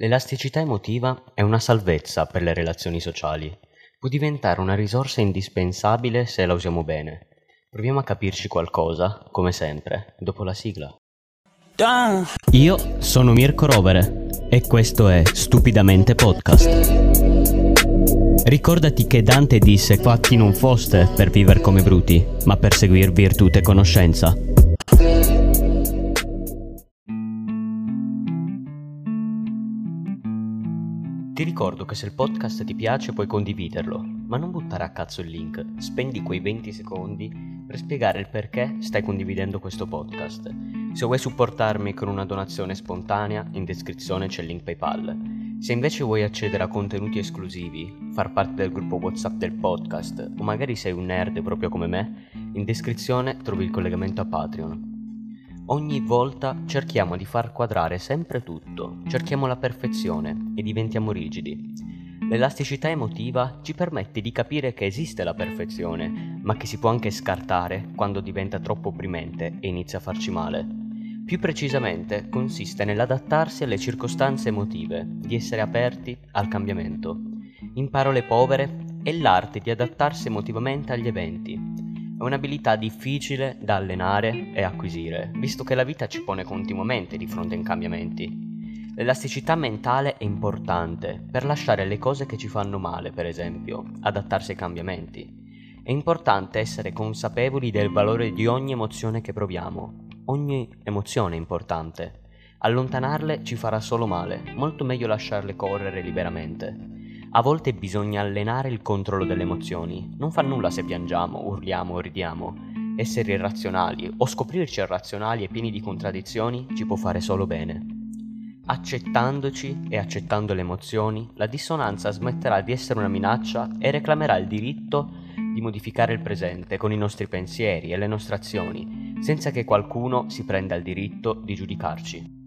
L'elasticità emotiva è una salvezza per le relazioni sociali. Può diventare una risorsa indispensabile se la usiamo bene. Proviamo a capirci qualcosa, come sempre, dopo la sigla. Io sono Mirko Rovere e questo è Stupidamente Podcast. Ricordati che Dante disse fatti non foste per vivere come bruti, ma per seguir virtù e conoscenza. Ti ricordo che se il podcast ti piace puoi condividerlo, ma non buttare a cazzo il link. Spendi quei 20 secondi per spiegare il perché stai condividendo questo podcast. Se vuoi supportarmi con una donazione spontanea, in descrizione c'è il link PayPal. Se invece vuoi accedere a contenuti esclusivi, far parte del gruppo WhatsApp del podcast o magari sei un nerd proprio come me, in descrizione trovi il collegamento a Patreon. Ogni volta cerchiamo di far quadrare sempre tutto, cerchiamo la perfezione e diventiamo rigidi. L'elasticità emotiva ci permette di capire che esiste la perfezione, ma che si può anche scartare quando diventa troppo opprimente e inizia a farci male. Più precisamente consiste nell'adattarsi alle circostanze emotive, di essere aperti al cambiamento. In parole povere, è l'arte di adattarsi emotivamente agli eventi, è un'abilità difficile da allenare e acquisire, visto che la vita ci pone continuamente di fronte ai cambiamenti. L'elasticità mentale è importante per lasciare le cose che ci fanno male, per esempio, adattarsi ai cambiamenti. È importante essere consapevoli del valore di ogni emozione che proviamo. Ogni emozione è importante. Allontanarle ci farà solo male, molto meglio lasciarle correre liberamente. A volte bisogna allenare il controllo delle emozioni. Non fa nulla se piangiamo, urliamo o ridiamo. Essere irrazionali o scoprirci irrazionali e pieni di contraddizioni ci può fare solo bene. Accettandoci e accettando le emozioni, la dissonanza smetterà di essere una minaccia e reclamerà il diritto di modificare il presente con i nostri pensieri e le nostre azioni, senza che qualcuno si prenda il diritto di giudicarci.